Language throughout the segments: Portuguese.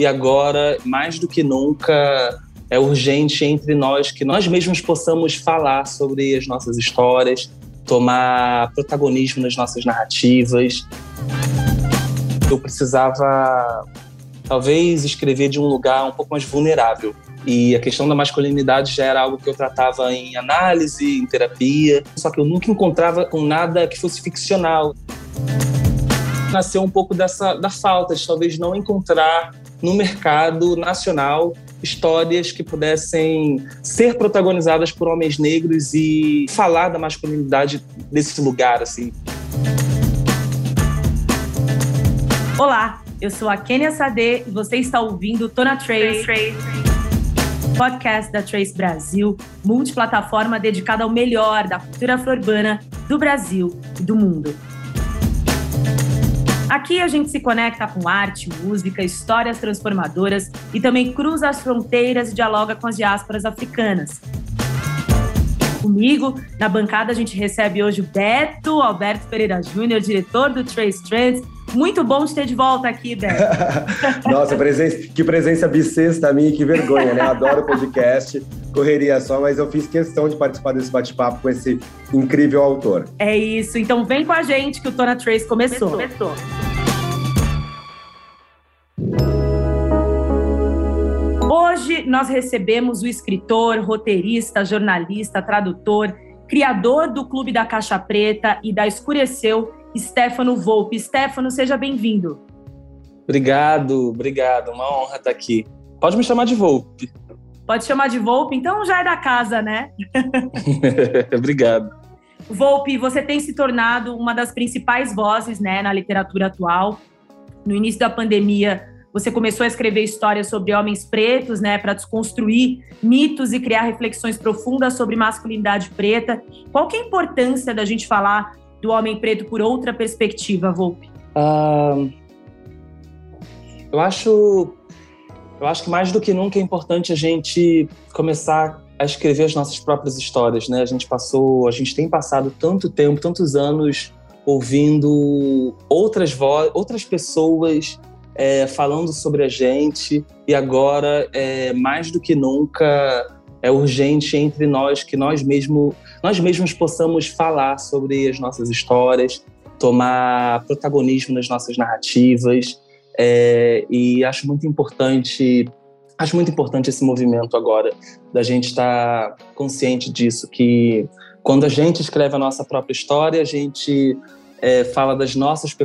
e agora, mais do que nunca, é urgente entre nós que nós mesmos possamos falar sobre as nossas histórias, tomar protagonismo nas nossas narrativas. Eu precisava, talvez, escrever de um lugar um pouco mais vulnerável. E a questão da masculinidade já era algo que eu tratava em análise, em terapia, só que eu nunca encontrava com nada que fosse ficcional. Nasceu um pouco dessa da falta de talvez não encontrar no mercado nacional histórias que pudessem ser protagonizadas por homens negros e falar da masculinidade desse lugar assim. Olá, eu sou a Kenia Sade e você está ouvindo Tona Trace. Trace podcast da Trace Brasil, multiplataforma dedicada ao melhor da cultura afro-urbana do Brasil e do mundo. Aqui a gente se conecta com arte, música, histórias transformadoras e também cruza as fronteiras e dialoga com as diásporas africanas. Comigo, na bancada, a gente recebe hoje o Beto Alberto Pereira Júnior, diretor do Trace Trends, muito bom te ter de volta aqui, Beto. Nossa, presença, que presença bissexta a mim, que vergonha, né? Adoro podcast, correria só, mas eu fiz questão de participar desse bate-papo com esse incrível autor. É isso, então vem com a gente que o Tona Trace começou. começou. Hoje nós recebemos o escritor, roteirista, jornalista, tradutor, criador do Clube da Caixa Preta e da Escureceu, Stefano Volpe. Stefano, seja bem-vindo. Obrigado, obrigado. Uma honra estar aqui. Pode me chamar de Volpe. Pode chamar de Volpe, então já é da casa, né? obrigado. Volpe, você tem se tornado uma das principais vozes né, na literatura atual. No início da pandemia, você começou a escrever histórias sobre homens pretos, né, para desconstruir mitos e criar reflexões profundas sobre masculinidade preta. Qual que é a importância da gente falar do homem preto por outra perspectiva, Volpe? Uh, eu acho, eu acho que mais do que nunca é importante a gente começar a escrever as nossas próprias histórias, né? A gente passou, a gente tem passado tanto tempo, tantos anos ouvindo outras vozes, outras pessoas é, falando sobre a gente e agora é, mais do que nunca é urgente entre nós que nós mesmos nós mesmos possamos falar sobre as nossas histórias, tomar protagonismo nas nossas narrativas. É, e acho muito importante acho muito importante esse movimento agora da gente estar consciente disso que quando a gente escreve a nossa própria história a gente é, fala das nossas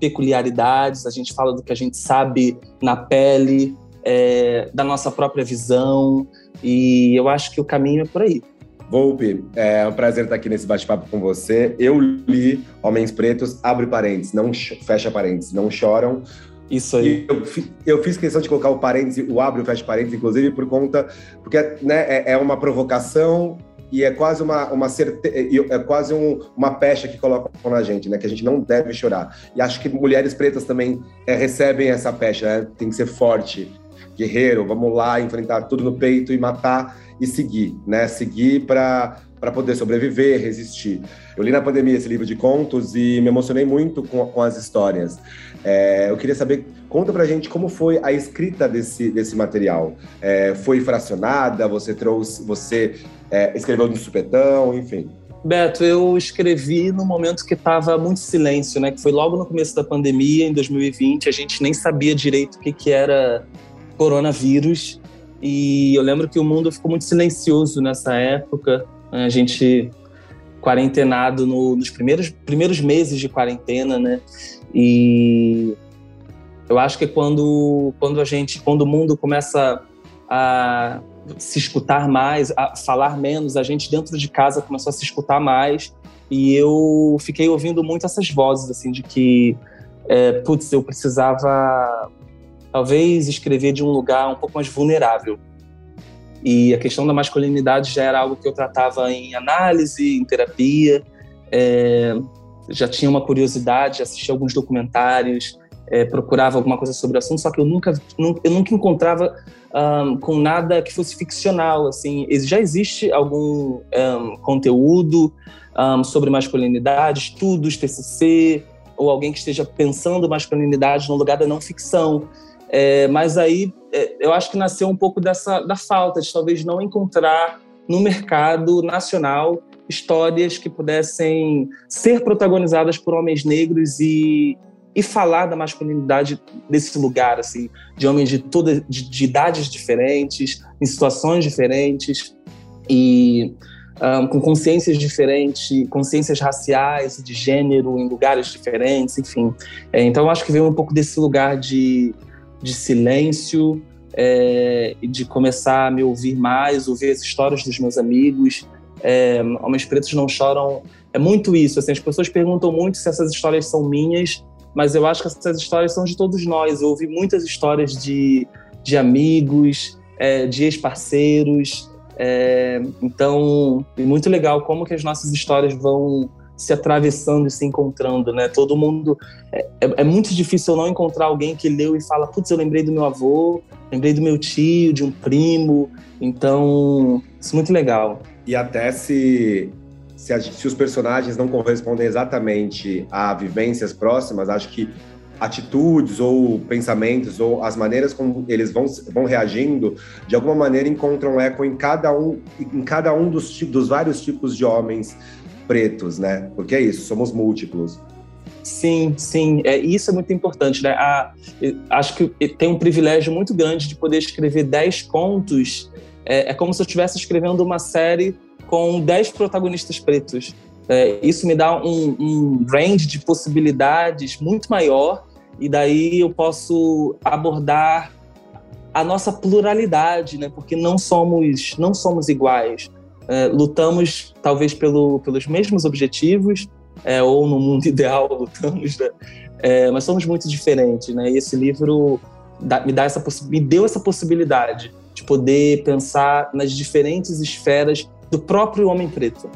peculiaridades a gente fala do que a gente sabe na pele é, da nossa própria visão e eu acho que o caminho é por aí Volpe, é um prazer estar aqui nesse bate-papo com você. Eu li Homens Pretos, abre parênteses, não fecha parênteses, não choram. Isso aí. Eu, eu, fiz questão de colocar o parêntese, o abre e o fecha parênteses, inclusive, por conta. Porque né, é, é uma provocação e é quase uma, uma é quase um, uma pecha que colocam na gente, né? Que a gente não deve chorar. E acho que mulheres pretas também é, recebem essa pecha, né? Tem que ser forte, guerreiro, vamos lá, enfrentar tudo no peito e matar e seguir, né? Seguir para para poder sobreviver, resistir. Eu li na pandemia esse livro de contos e me emocionei muito com, com as histórias. É, eu queria saber, conta pra gente como foi a escrita desse, desse material. É, foi fracionada? Você trouxe, você é, escreveu no supetão, enfim. Beto, eu escrevi no momento que estava muito silêncio, né? Que foi logo no começo da pandemia, em 2020. A gente nem sabia direito o que, que era coronavírus. E eu lembro que o mundo ficou muito silencioso nessa época. A gente quarentenado no, nos primeiros, primeiros meses de quarentena, né? E eu acho que quando, quando a gente, quando o mundo começa a se escutar mais, a falar menos, a gente dentro de casa começou a se escutar mais e eu fiquei ouvindo muito essas vozes assim de que, é, putz, eu precisava talvez escrever de um lugar um pouco mais vulnerável. E a questão da masculinidade já era algo que eu tratava em análise, em terapia. É, já tinha uma curiosidade, assistia alguns documentários, é, procurava alguma coisa sobre o assunto, só que eu nunca, eu nunca encontrava um, com nada que fosse ficcional. Assim, já existe algum um, conteúdo um, sobre masculinidade, estudos, TCC, ou alguém que esteja pensando masculinidade no lugar da não ficção. É, mas aí é, eu acho que nasceu um pouco dessa da falta de talvez não encontrar no mercado nacional histórias que pudessem ser protagonizadas por homens negros e, e falar da masculinidade desse lugar, assim, de homens de toda de, de idades diferentes, em situações diferentes e um, com consciências diferentes, consciências raciais, de gênero, em lugares diferentes, enfim. É, então, eu acho que veio um pouco desse lugar de, de silêncio, é, de começar a me ouvir mais, ouvir as histórias dos meus amigos. É, Homens Pretos Não Choram é muito isso. Assim, as pessoas perguntam muito se essas histórias são minhas, mas eu acho que essas histórias são de todos nós. Eu ouvi muitas histórias de, de amigos, é, de ex-parceiros. É, então, é muito legal como que as nossas histórias vão se atravessando e se encontrando, né? Todo mundo é, é, é, muito difícil não encontrar alguém que leu e fala, putz, eu lembrei do meu avô, lembrei do meu tio, de um primo. Então, isso é muito legal. E até se se, a, se, os personagens não correspondem exatamente a vivências próximas, acho que atitudes ou pensamentos ou as maneiras como eles vão, vão reagindo, de alguma maneira encontram eco em cada um, em cada um dos, dos vários tipos de homens pretos, né? Porque é isso, somos múltiplos. Sim, sim, é, isso é muito importante, né? A, acho que tem um privilégio muito grande de poder escrever 10 contos. É, é como se eu estivesse escrevendo uma série com 10 protagonistas pretos. É, isso me dá um, um range de possibilidades muito maior e daí eu posso abordar a nossa pluralidade, né? Porque não somos não somos iguais. É, lutamos talvez pelo, pelos mesmos objetivos é, ou no mundo ideal lutamos, né? é, mas somos muito diferentes, né? E esse livro dá, me dá essa me deu essa possibilidade de poder pensar nas diferentes esferas do próprio homem preto.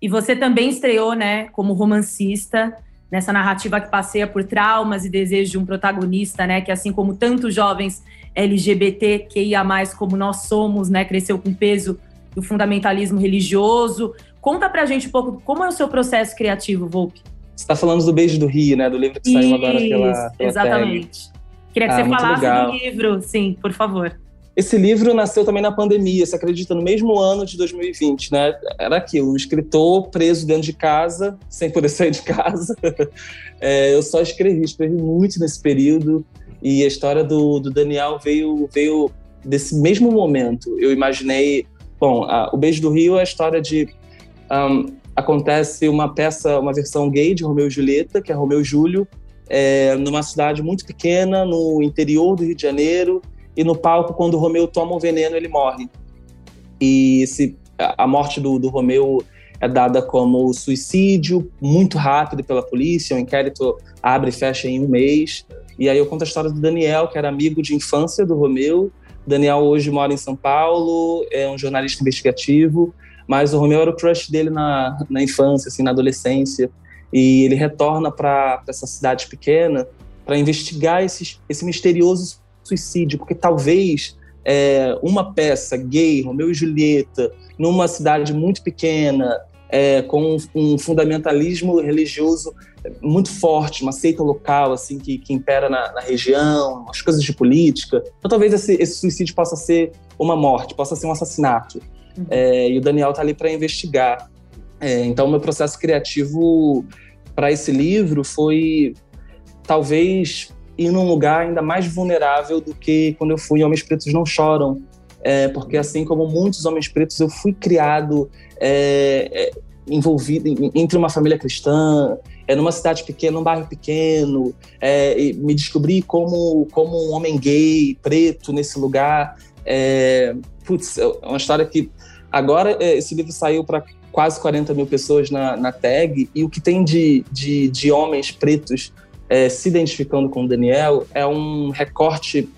E você também estreou, né, como romancista, nessa narrativa que passeia por traumas e desejos de um protagonista, né, que assim como tantos jovens LGBTQIA+, como nós somos, né, cresceu com peso do fundamentalismo religioso. Conta pra gente um pouco como é o seu processo criativo, Volpe. Você está falando do Beijo do Rio, né, do livro que Isso, saiu agora pela, pela Exatamente. Tag. Queria que ah, você falasse legal. do livro, sim, por favor. Esse livro nasceu também na pandemia, você acredita, no mesmo ano de 2020, né? Era aquilo, um escritor preso dentro de casa, sem poder sair de casa. É, eu só escrevi, escrevi muito nesse período e a história do, do Daniel veio, veio desse mesmo momento. Eu imaginei, bom, a, o Beijo do Rio é a história de um, acontece uma peça, uma versão gay de Romeu e Julieta, que é Romeu e Júlio, é, numa cidade muito pequena, no interior do Rio de Janeiro, e no palco, quando o Romeu toma o veneno, ele morre. E esse, a morte do, do Romeu é dada como suicídio, muito rápido pela polícia, o inquérito abre e fecha em um mês. E aí eu conto a história do Daniel, que era amigo de infância do Romeu. Daniel hoje mora em São Paulo, é um jornalista investigativo, mas o Romeu era o crush dele na, na infância, assim, na adolescência. E ele retorna para essa cidade pequena para investigar esse, esse misterioso suicídio, porque talvez é, uma peça gay, Romeu e Julieta, numa cidade muito pequena, é, com um fundamentalismo religioso muito forte, uma seita local assim que, que impera na, na, região, as coisas de política. Então talvez esse, esse, suicídio possa ser uma morte, possa ser um assassinato. É, e o Daniel está ali para investigar. É, então meu processo criativo para esse livro foi talvez ir num lugar ainda mais vulnerável do que quando eu fui Homens Pretos Não Choram. É, porque assim como muitos homens pretos, eu fui criado é, é, envolvido em, entre uma família cristã, é, numa cidade pequena, num bairro pequeno, é, me descobri como, como um homem gay, preto, nesse lugar. Putz, é uma história que agora é, esse livro saiu para quase 40 mil pessoas na, na tag, e o que tem de, de, de homens pretos é, se identificando com o Daniel é um recorte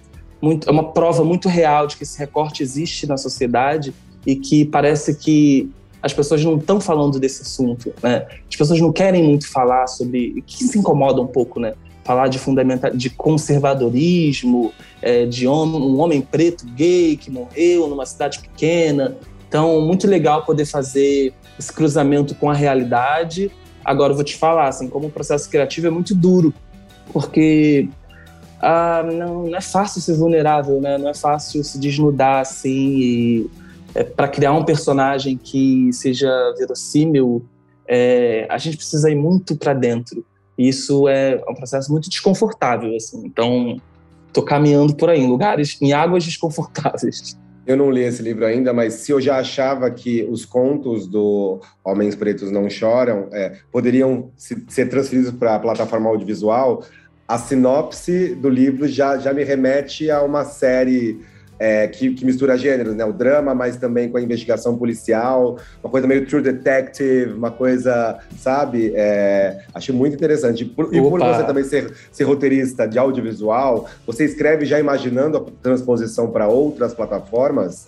muito, é uma prova muito real de que esse recorte existe na sociedade e que parece que as pessoas não estão falando desse assunto, né? As pessoas não querem muito falar sobre, que se incomoda um pouco, né? Falar de fundamental, de conservadorismo, é, de homem, um homem preto gay que morreu numa cidade pequena. Então, muito legal poder fazer esse cruzamento com a realidade. Agora, eu vou te falar, assim, como o processo criativo é muito duro, porque ah, não, não, é fácil ser vulnerável, né? Não é fácil se desnudar assim é, para criar um personagem que seja verossímil. É, a gente precisa ir muito para dentro. Isso é um processo muito desconfortável, assim. Então, tô caminhando por aí, em lugares, em águas desconfortáveis. Eu não li esse livro ainda, mas se eu já achava que os contos do Homens Pretos Não Choram é, poderiam se, ser transferidos para a plataforma audiovisual, a sinopse do livro já, já me remete a uma série é, que, que, mistura gêneros, né? O drama, mas também com a investigação policial, uma coisa meio True Detective, uma coisa, sabe? É, acho muito interessante. E por, e por você também ser, ser roteirista de audiovisual, você escreve já imaginando a transposição para outras plataformas?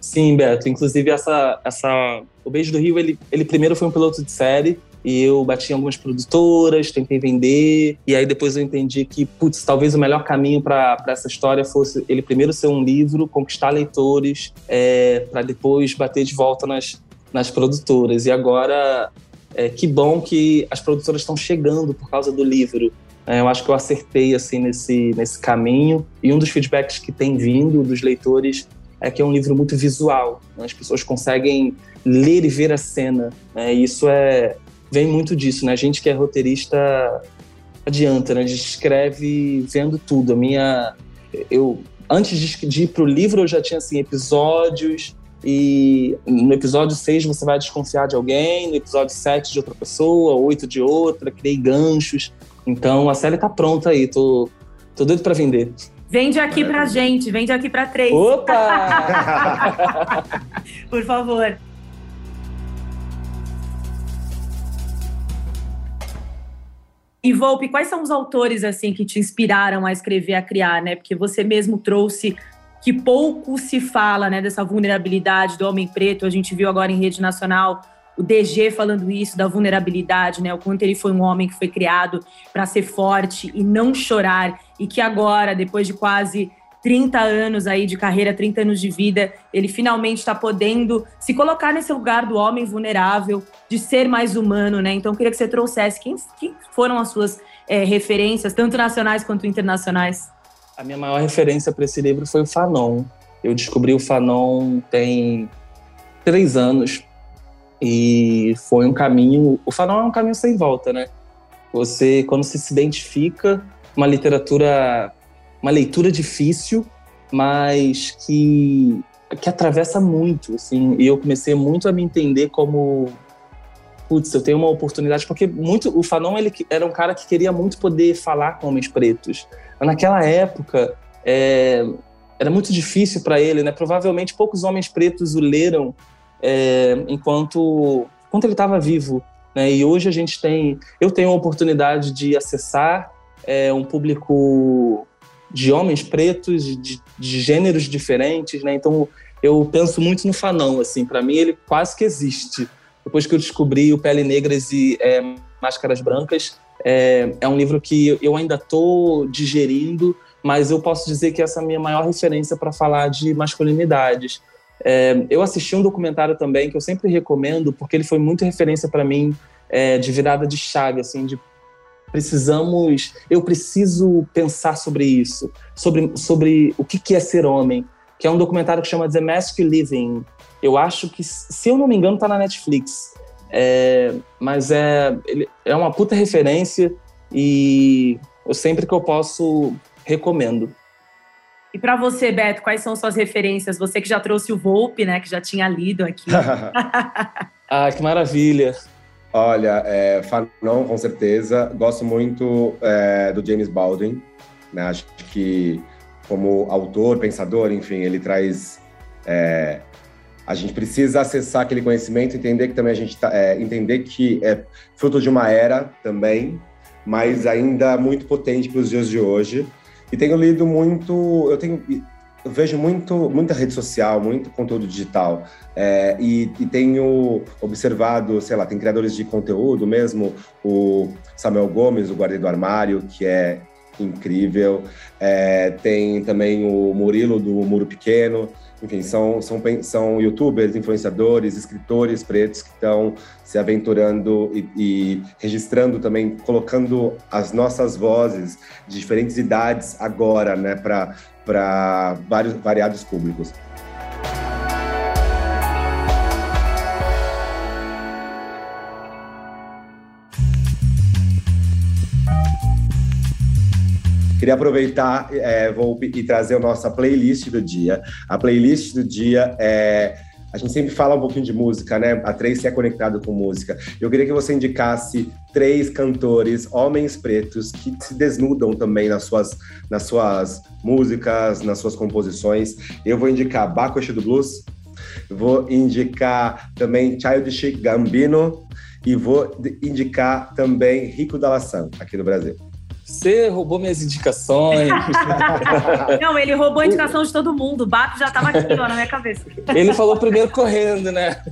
Sim, Beto. Inclusive, essa, essa, o Beijo do Rio, ele, ele primeiro foi um piloto de série, e eu bati em algumas produtoras, tentei vender, e aí depois eu entendi que, putz, talvez o melhor caminho para essa história fosse ele primeiro ser um livro, conquistar leitores, é, para depois bater de volta nas, nas produtoras. E agora, é, que bom que as produtoras estão chegando por causa do livro. É, eu acho que eu acertei assim nesse, nesse caminho. E um dos feedbacks que tem vindo dos leitores é que é um livro muito visual. Né? As pessoas conseguem ler e ver a cena. Né? E isso é, vem muito disso, né? A gente que é roteirista adianta, né? A gente escreve vendo tudo. A minha. Eu, antes de, de ir pro livro, eu já tinha assim, episódios. E no episódio 6 você vai desconfiar de alguém, no episódio 7 de outra pessoa, 8 de outra, criei ganchos. Então a série tá pronta aí, tô, tô doido pra vender. Vende aqui pra gente, vende aqui pra três. Opa! Por favor. E Volpe, quais são os autores assim que te inspiraram a escrever, a criar, né? Porque você mesmo trouxe que pouco se fala, né, dessa vulnerabilidade do homem preto. A gente viu agora em rede nacional o DG falando isso da vulnerabilidade, né? O quanto ele foi um homem que foi criado para ser forte e não chorar e que agora, depois de quase 30 anos aí de carreira, 30 anos de vida, ele finalmente está podendo se colocar nesse lugar do homem vulnerável, de ser mais humano, né? Então, eu queria que você trouxesse quem, quem foram as suas é, referências, tanto nacionais quanto internacionais. A minha maior referência para esse livro foi o Fanon. Eu descobri o Fanon tem três anos e foi um caminho. O Fanon é um caminho sem volta, né? Você, quando você se identifica, uma literatura uma leitura difícil, mas que, que atravessa muito, assim, e eu comecei muito a me entender como putz, eu tenho uma oportunidade, porque muito o Fanon ele era um cara que queria muito poder falar com homens pretos. Mas naquela época é, era muito difícil para ele, né? Provavelmente poucos homens pretos o leram é, enquanto, enquanto ele estava vivo. Né? E hoje a gente tem, eu tenho a oportunidade de acessar é, um público de homens pretos, de, de gêneros diferentes, né? Então eu penso muito no Fanão, assim, para mim ele quase que existe. Depois que eu descobri o Pele Negras e é, Máscaras Brancas, é, é, um livro que eu ainda estou digerindo, mas eu posso dizer que essa é a minha maior referência para falar de masculinidades. É, eu assisti um documentário também que eu sempre recomendo, porque ele foi muito referência para mim é, de virada de chave, assim, de precisamos, eu preciso pensar sobre isso, sobre, sobre o que, que é ser homem, que é um documentário que chama The Mask Living. Eu acho que, se eu não me engano, tá na Netflix. É, mas é, é uma puta referência e eu sempre que eu posso recomendo. E para você, Beto, quais são suas referências? Você que já trouxe o Volpe, né, que já tinha lido aqui. ah, que maravilha. Olha, é, Fanon, com certeza. Gosto muito é, do James Baldwin. Né? Acho que, como autor, pensador, enfim, ele traz. É, a gente precisa acessar aquele conhecimento, entender que também a gente tá, é, entender que é fruto de uma era também, mas ainda muito potente para os dias de hoje. E tenho lido muito, eu tenho eu vejo muito, muita rede social, muito conteúdo digital. É, e, e, tenho observado, sei lá, tem criadores de conteúdo mesmo, o Samuel Gomes, o Guarda do Armário, que é incrível. É, tem também o Murilo do Muro Pequeno, enfim, são, são, são youtubers, influenciadores, escritores pretos que estão se aventurando e, e, registrando também, colocando as nossas vozes de diferentes idades agora, né, para variados públicos. Queria aproveitar, é, e trazer a nossa playlist do dia. A playlist do dia é. A gente sempre fala um pouquinho de música, né? A Tracy é conectado com música. Eu queria que você indicasse três cantores, homens pretos, que se desnudam também nas suas, nas suas músicas, nas suas composições. Eu vou indicar Baco do Blues, vou indicar também Childish Gambino e vou indicar também Rico da Laçã, aqui no Brasil. Você roubou minhas indicações. Não, ele roubou a indicação de todo mundo. O Bato já estava aqui ó, na minha cabeça. Ele falou primeiro correndo, né?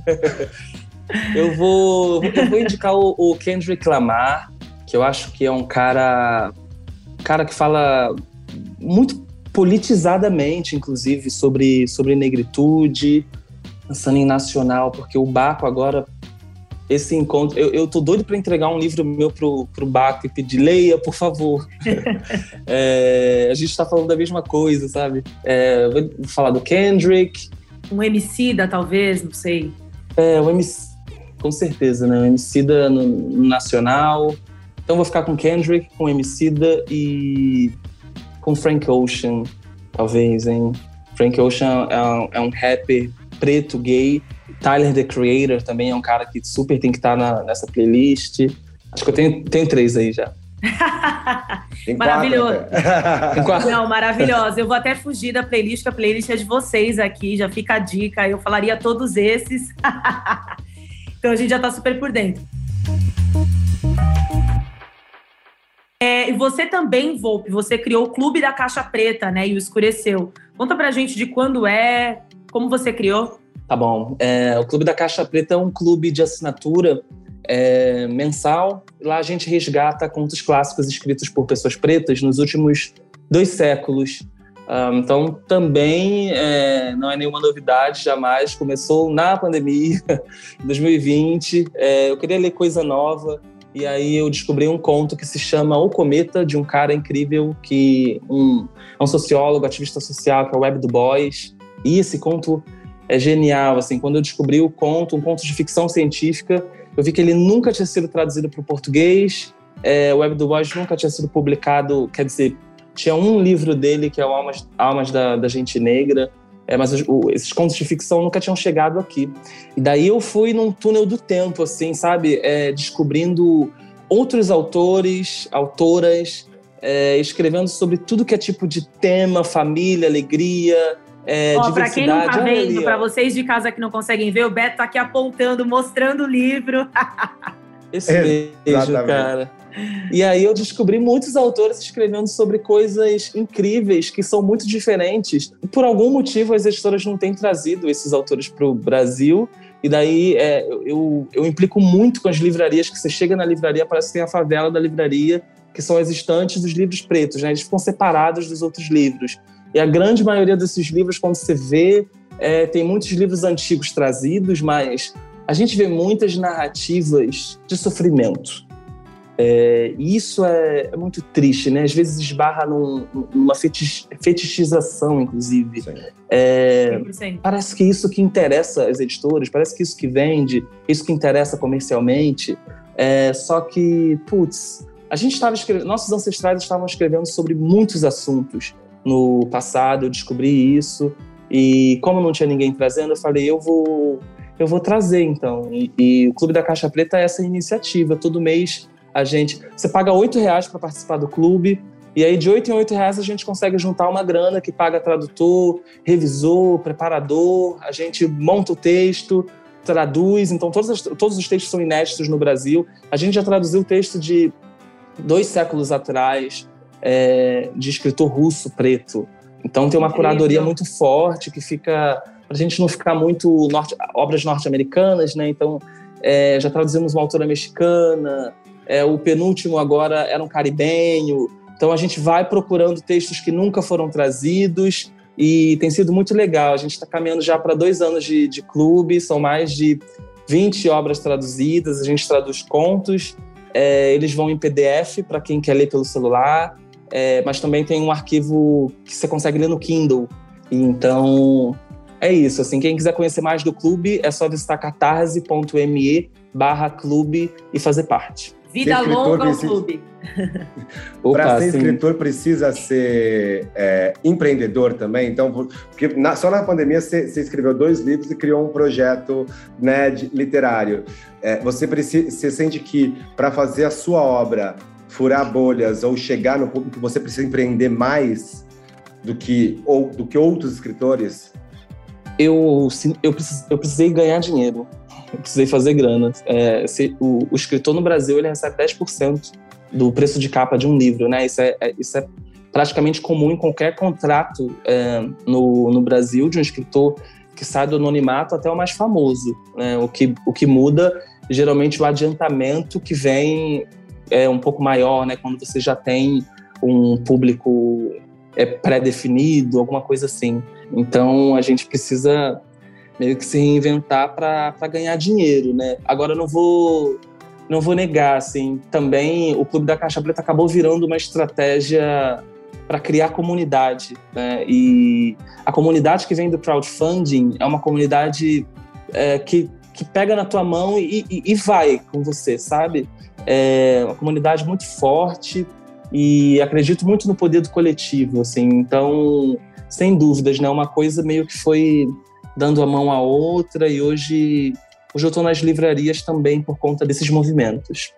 Eu vou, eu vou indicar o, o Kendrick Lamar, que eu acho que é um cara, cara que fala muito politizadamente, inclusive, sobre, sobre negritude, pensando em nacional, porque o Baco agora esse encontro. Eu, eu tô doido para entregar um livro meu pro, pro Baco e pedir, leia, por favor. é, a gente está falando da mesma coisa, sabe? É, vou falar do Kendrick. Um Emicida, talvez, não sei. É, o MC, com certeza, né? O Emicida no, no nacional. Então vou ficar com Kendrick, com Emicida e com Frank Ocean, talvez, hein? Frank Ocean é um, é um rapper preto, gay, Tyler, The Creator, também é um cara que super tem que estar tá nessa playlist. Acho que eu tenho, tenho três aí já. Maravilhoso. Não, maravilhosa. Eu vou até fugir da playlist, que a playlist é de vocês aqui, já fica a dica. Eu falaria todos esses. então a gente já tá super por dentro. É, e você também, Volpe, você criou o Clube da Caixa Preta, né? E o Escureceu. Conta pra gente de quando é, como você criou. Tá bom. É, o Clube da Caixa Preta é um clube de assinatura é, mensal. Lá a gente resgata contos clássicos escritos por pessoas pretas nos últimos dois séculos. Um, então, também é, não é nenhuma novidade, jamais. Começou na pandemia, em 2020. É, eu queria ler coisa nova. E aí eu descobri um conto que se chama O Cometa, de um cara incrível que um, é um sociólogo, ativista social, que é o Web Du Bois. E esse conto é genial. Assim, quando eu descobri o conto, um conto de ficção científica, eu vi que ele nunca tinha sido traduzido para o português. É, o Web do Boys nunca tinha sido publicado, quer dizer, tinha um livro dele que é o Almas, Almas da, da Gente Negra, é, mas o, esses contos de ficção nunca tinham chegado aqui. E daí eu fui num túnel do tempo, assim, sabe, é, descobrindo outros autores, autoras, é, escrevendo sobre tudo que é tipo de tema, família, alegria, é, Ó, para quem não tá vendo, para vocês de casa que não conseguem ver, o Beto tá aqui apontando, mostrando o livro. Esse beijo, cara. E aí eu descobri muitos autores escrevendo sobre coisas incríveis que são muito diferentes. Por algum motivo as editoras não têm trazido esses autores para o Brasil. E daí é, eu, eu implico muito com as livrarias, que você chega na livraria, parece que tem a favela da livraria, que são as estantes dos livros pretos, né? Eles ficam separados dos outros livros. E a grande maioria desses livros, quando você vê, é, tem muitos livros antigos trazidos, mas a gente vê muitas narrativas de sofrimento. É, e isso é, é, muito triste, né? Às vezes esbarra num, numa fetich, fetichização, inclusive. É, parece que isso que interessa as editoras, parece que isso que vende, isso que interessa comercialmente. É, só que, putz, a gente estava escrevendo, nossos ancestrais estavam escrevendo sobre muitos assuntos no passado, eu descobri isso. E como não tinha ninguém trazendo, eu falei, eu vou, eu vou trazer então. E, e o Clube da Caixa Preta é essa iniciativa. Todo mês a gente. Você paga oito reais para participar do clube. E aí, de oito em oito reais, a gente consegue juntar uma grana que paga tradutor, revisor, preparador, a gente monta o texto, traduz. Então, todos, os, todos os textos são inéditos no Brasil. A gente já traduziu o texto de dois séculos atrás é, de escritor russo preto. Então tem uma curadoria muito forte que fica para a gente não ficar muito norte, obras norte-americanas, né? Então é, já traduzimos uma autora mexicana. É, o penúltimo agora era um caribenho. Então a gente vai procurando textos que nunca foram trazidos e tem sido muito legal. A gente está caminhando já para dois anos de, de clube, são mais de 20 obras traduzidas, a gente traduz contos, é, eles vão em PDF para quem quer ler pelo celular, é, mas também tem um arquivo que você consegue ler no Kindle. Então, é isso. Assim, quem quiser conhecer mais do clube, é só visitar catarse.me barra clube e fazer parte. Vida longa ao clube. Para ser escritor precisa ser é, empreendedor também. Então, porque na, só na pandemia você, você, escreveu dois livros e criou um projeto né, de, literário. É, você precisa, você sente que para fazer a sua obra furar bolhas ou chegar no público você precisa empreender mais do que ou do que outros escritores? Eu eu, eu precisei ganhar dinheiro eu precisei fazer grana. É, se, o, o, escritor no Brasil ele recebe 10% do preço de capa de um livro, né? Isso é, é isso é praticamente comum em qualquer contrato é, no, no Brasil de um escritor que sai do anonimato até o mais famoso. Né? O, que, o que muda, geralmente, o adiantamento que vem é um pouco maior, né? Quando você já tem um público é, pré-definido, alguma coisa assim. Então, a gente precisa meio que se reinventar para ganhar dinheiro, né? Agora, eu não vou não vou negar, assim, também o Clube da Caixa Preta acabou virando uma estratégia para criar comunidade, né? E a comunidade que vem do crowdfunding é uma comunidade é, que, que pega na tua mão e, e, e vai com você, sabe? É uma comunidade muito forte e acredito muito no poder do coletivo, assim. Então, sem dúvidas, né? Uma coisa meio que foi dando a mão à outra e hoje, hoje eu estou nas livrarias também por conta desses movimentos.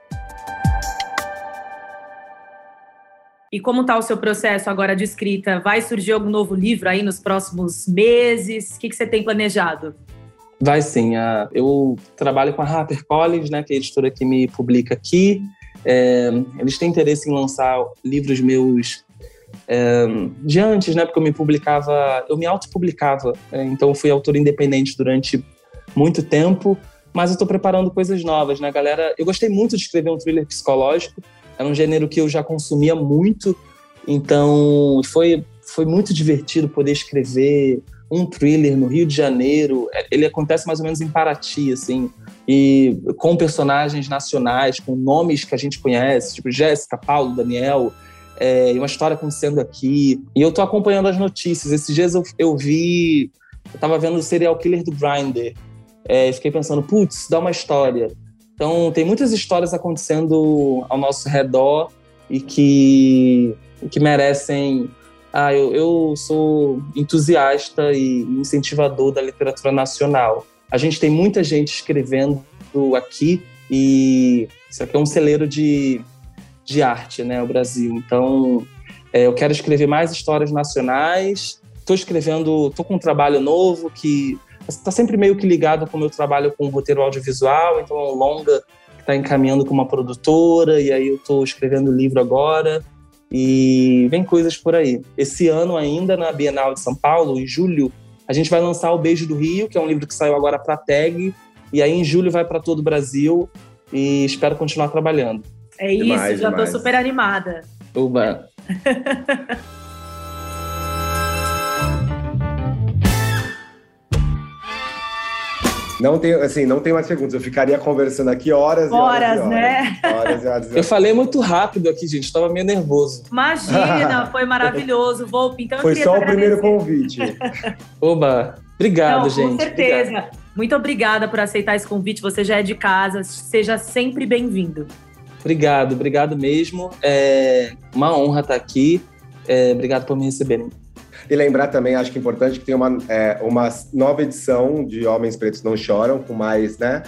E como está o seu processo agora de escrita? Vai surgir algum novo livro aí nos próximos meses? O que, que você tem planejado? Vai sim. Eu trabalho com a HarperCollins, né, que é a editora que me publica aqui. É, eles têm interesse em lançar livros meus é, de antes, né? Porque eu me publicava, eu me autopublicava, né, então fui autor independente durante muito tempo, mas eu estou preparando coisas novas, né, galera? Eu gostei muito de escrever um thriller psicológico, era um gênero que eu já consumia muito, então foi, foi muito divertido poder escrever um thriller no Rio de Janeiro. É, ele acontece mais ou menos em Paraty, assim, e com personagens nacionais, com nomes que a gente conhece, tipo Jéssica, Paulo, Daniel, é, uma história acontecendo aqui. E eu tô acompanhando as notícias. Esses dias eu, eu vi, eu tava vendo o serial killer do Grindr. É, fiquei pensando, putz, dá uma história. Então, tem muitas histórias acontecendo ao nosso redor e que, que merecem. Ah, eu, eu sou entusiasta e incentivador da literatura nacional. A gente tem muita gente escrevendo aqui e isso aqui é um celeiro de, de arte, né, o Brasil. Então, é, eu quero escrever mais histórias nacionais. Estou escrevendo, estou com um trabalho novo que está sempre meio que ligado com o meu trabalho com roteiro audiovisual. Então, é um longa que está encaminhando com uma produtora e aí eu estou escrevendo livro agora e vem coisas por aí. Esse ano ainda na Bienal de São Paulo, em julho, a gente vai lançar O Beijo do Rio, que é um livro que saiu agora para a Tag, e aí em julho vai para todo o Brasil e espero continuar trabalhando. É demais, isso, já demais. tô super animada. Uba. Não tem, assim, não tem mais perguntas. Eu ficaria conversando aqui horas, horas e horas. Horas, né? Horas e horas, Eu falei muito rápido aqui, gente. Estava meio nervoso. Imagina, foi maravilhoso. Volpe, então Foi só o primeiro convite. Oba, obrigado, não, gente. Com certeza. Obrigado. Muito obrigada por aceitar esse convite. Você já é de casa. Seja sempre bem-vindo. Obrigado, obrigado mesmo. É uma honra estar aqui. É, obrigado por me receberem. E lembrar também, acho que é importante que tem uma, é, uma nova edição de Homens Pretos Não Choram, com mais, né?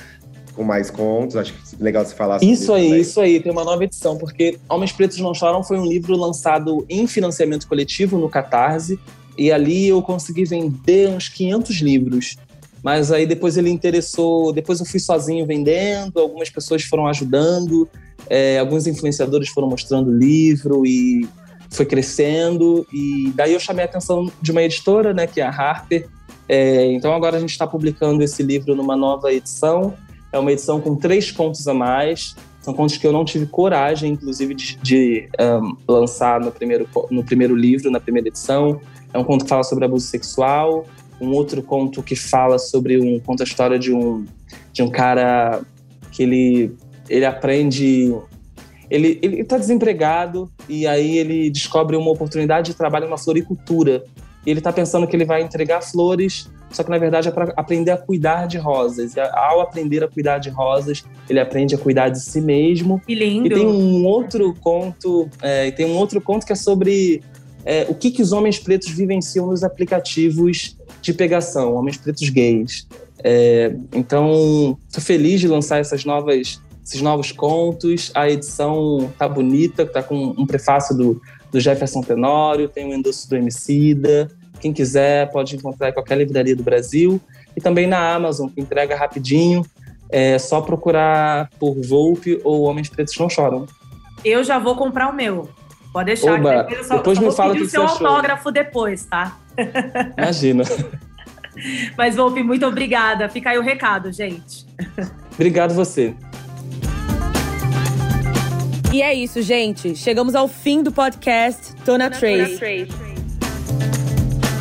Com mais contos, acho que é legal você falar sobre isso. Isso aí, também. isso aí, tem uma nova edição, porque Homens Pretos Não Choram foi um livro lançado em financiamento coletivo no Catarse, e ali eu consegui vender uns 500 livros. Mas aí depois ele interessou, depois eu fui sozinho vendendo, algumas pessoas foram ajudando, é, alguns influenciadores foram mostrando o livro e foi crescendo. E daí eu chamei a atenção de uma editora, né, que é a Harper. É, então agora a gente está publicando esse livro numa nova edição. É uma edição com três contos a mais. São contos que eu não tive coragem, inclusive, de, de um, lançar no primeiro, no primeiro livro, na primeira edição. É um conto que fala sobre abuso sexual, um outro conto que fala sobre um conta a história de um de um cara que ele ele aprende ele está desempregado e aí ele descobre uma oportunidade de trabalho na floricultura e ele está pensando que ele vai entregar flores só que na verdade é para aprender a cuidar de rosas. E ao aprender a cuidar de rosas, ele aprende a cuidar de si mesmo. Que lindo! E tem um outro conto, é, tem um outro conto que é sobre é, o que, que os homens pretos vivenciam nos aplicativos de pegação, homens pretos gays. É, então, estou feliz de lançar essas novas, esses novos contos. A edição tá bonita, tá com um prefácio do, do Jefferson Tenório, tem um endosso do Emicida. Quem quiser pode encontrar em qualquer livraria do Brasil e também na Amazon, que entrega rapidinho. É só procurar por Volpe ou Homens Pretos Não Choram. Eu já vou comprar o meu. Pode deixar. Oba, depois, só, depois só me fala o que, o seu autógrafo depois, tá? Imagina. Mas, Volpe, muito obrigada. Fica aí o recado, gente. Obrigado você. E é isso, gente. Chegamos ao fim do podcast Tona Trace.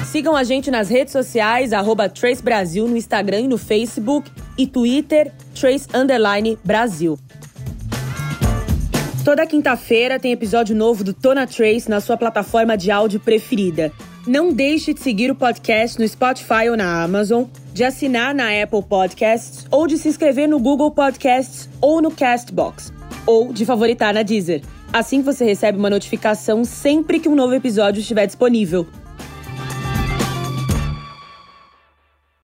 Sigam a gente nas redes sociais, arroba Trace Brasil no Instagram e no Facebook e Twitter, Trace Underline Brasil. Toda quinta-feira tem episódio novo do Tona Trace na sua plataforma de áudio preferida. Não deixe de seguir o podcast no Spotify ou na Amazon, de assinar na Apple Podcasts ou de se inscrever no Google Podcasts ou no Castbox, ou de favoritar na Deezer. Assim você recebe uma notificação sempre que um novo episódio estiver disponível.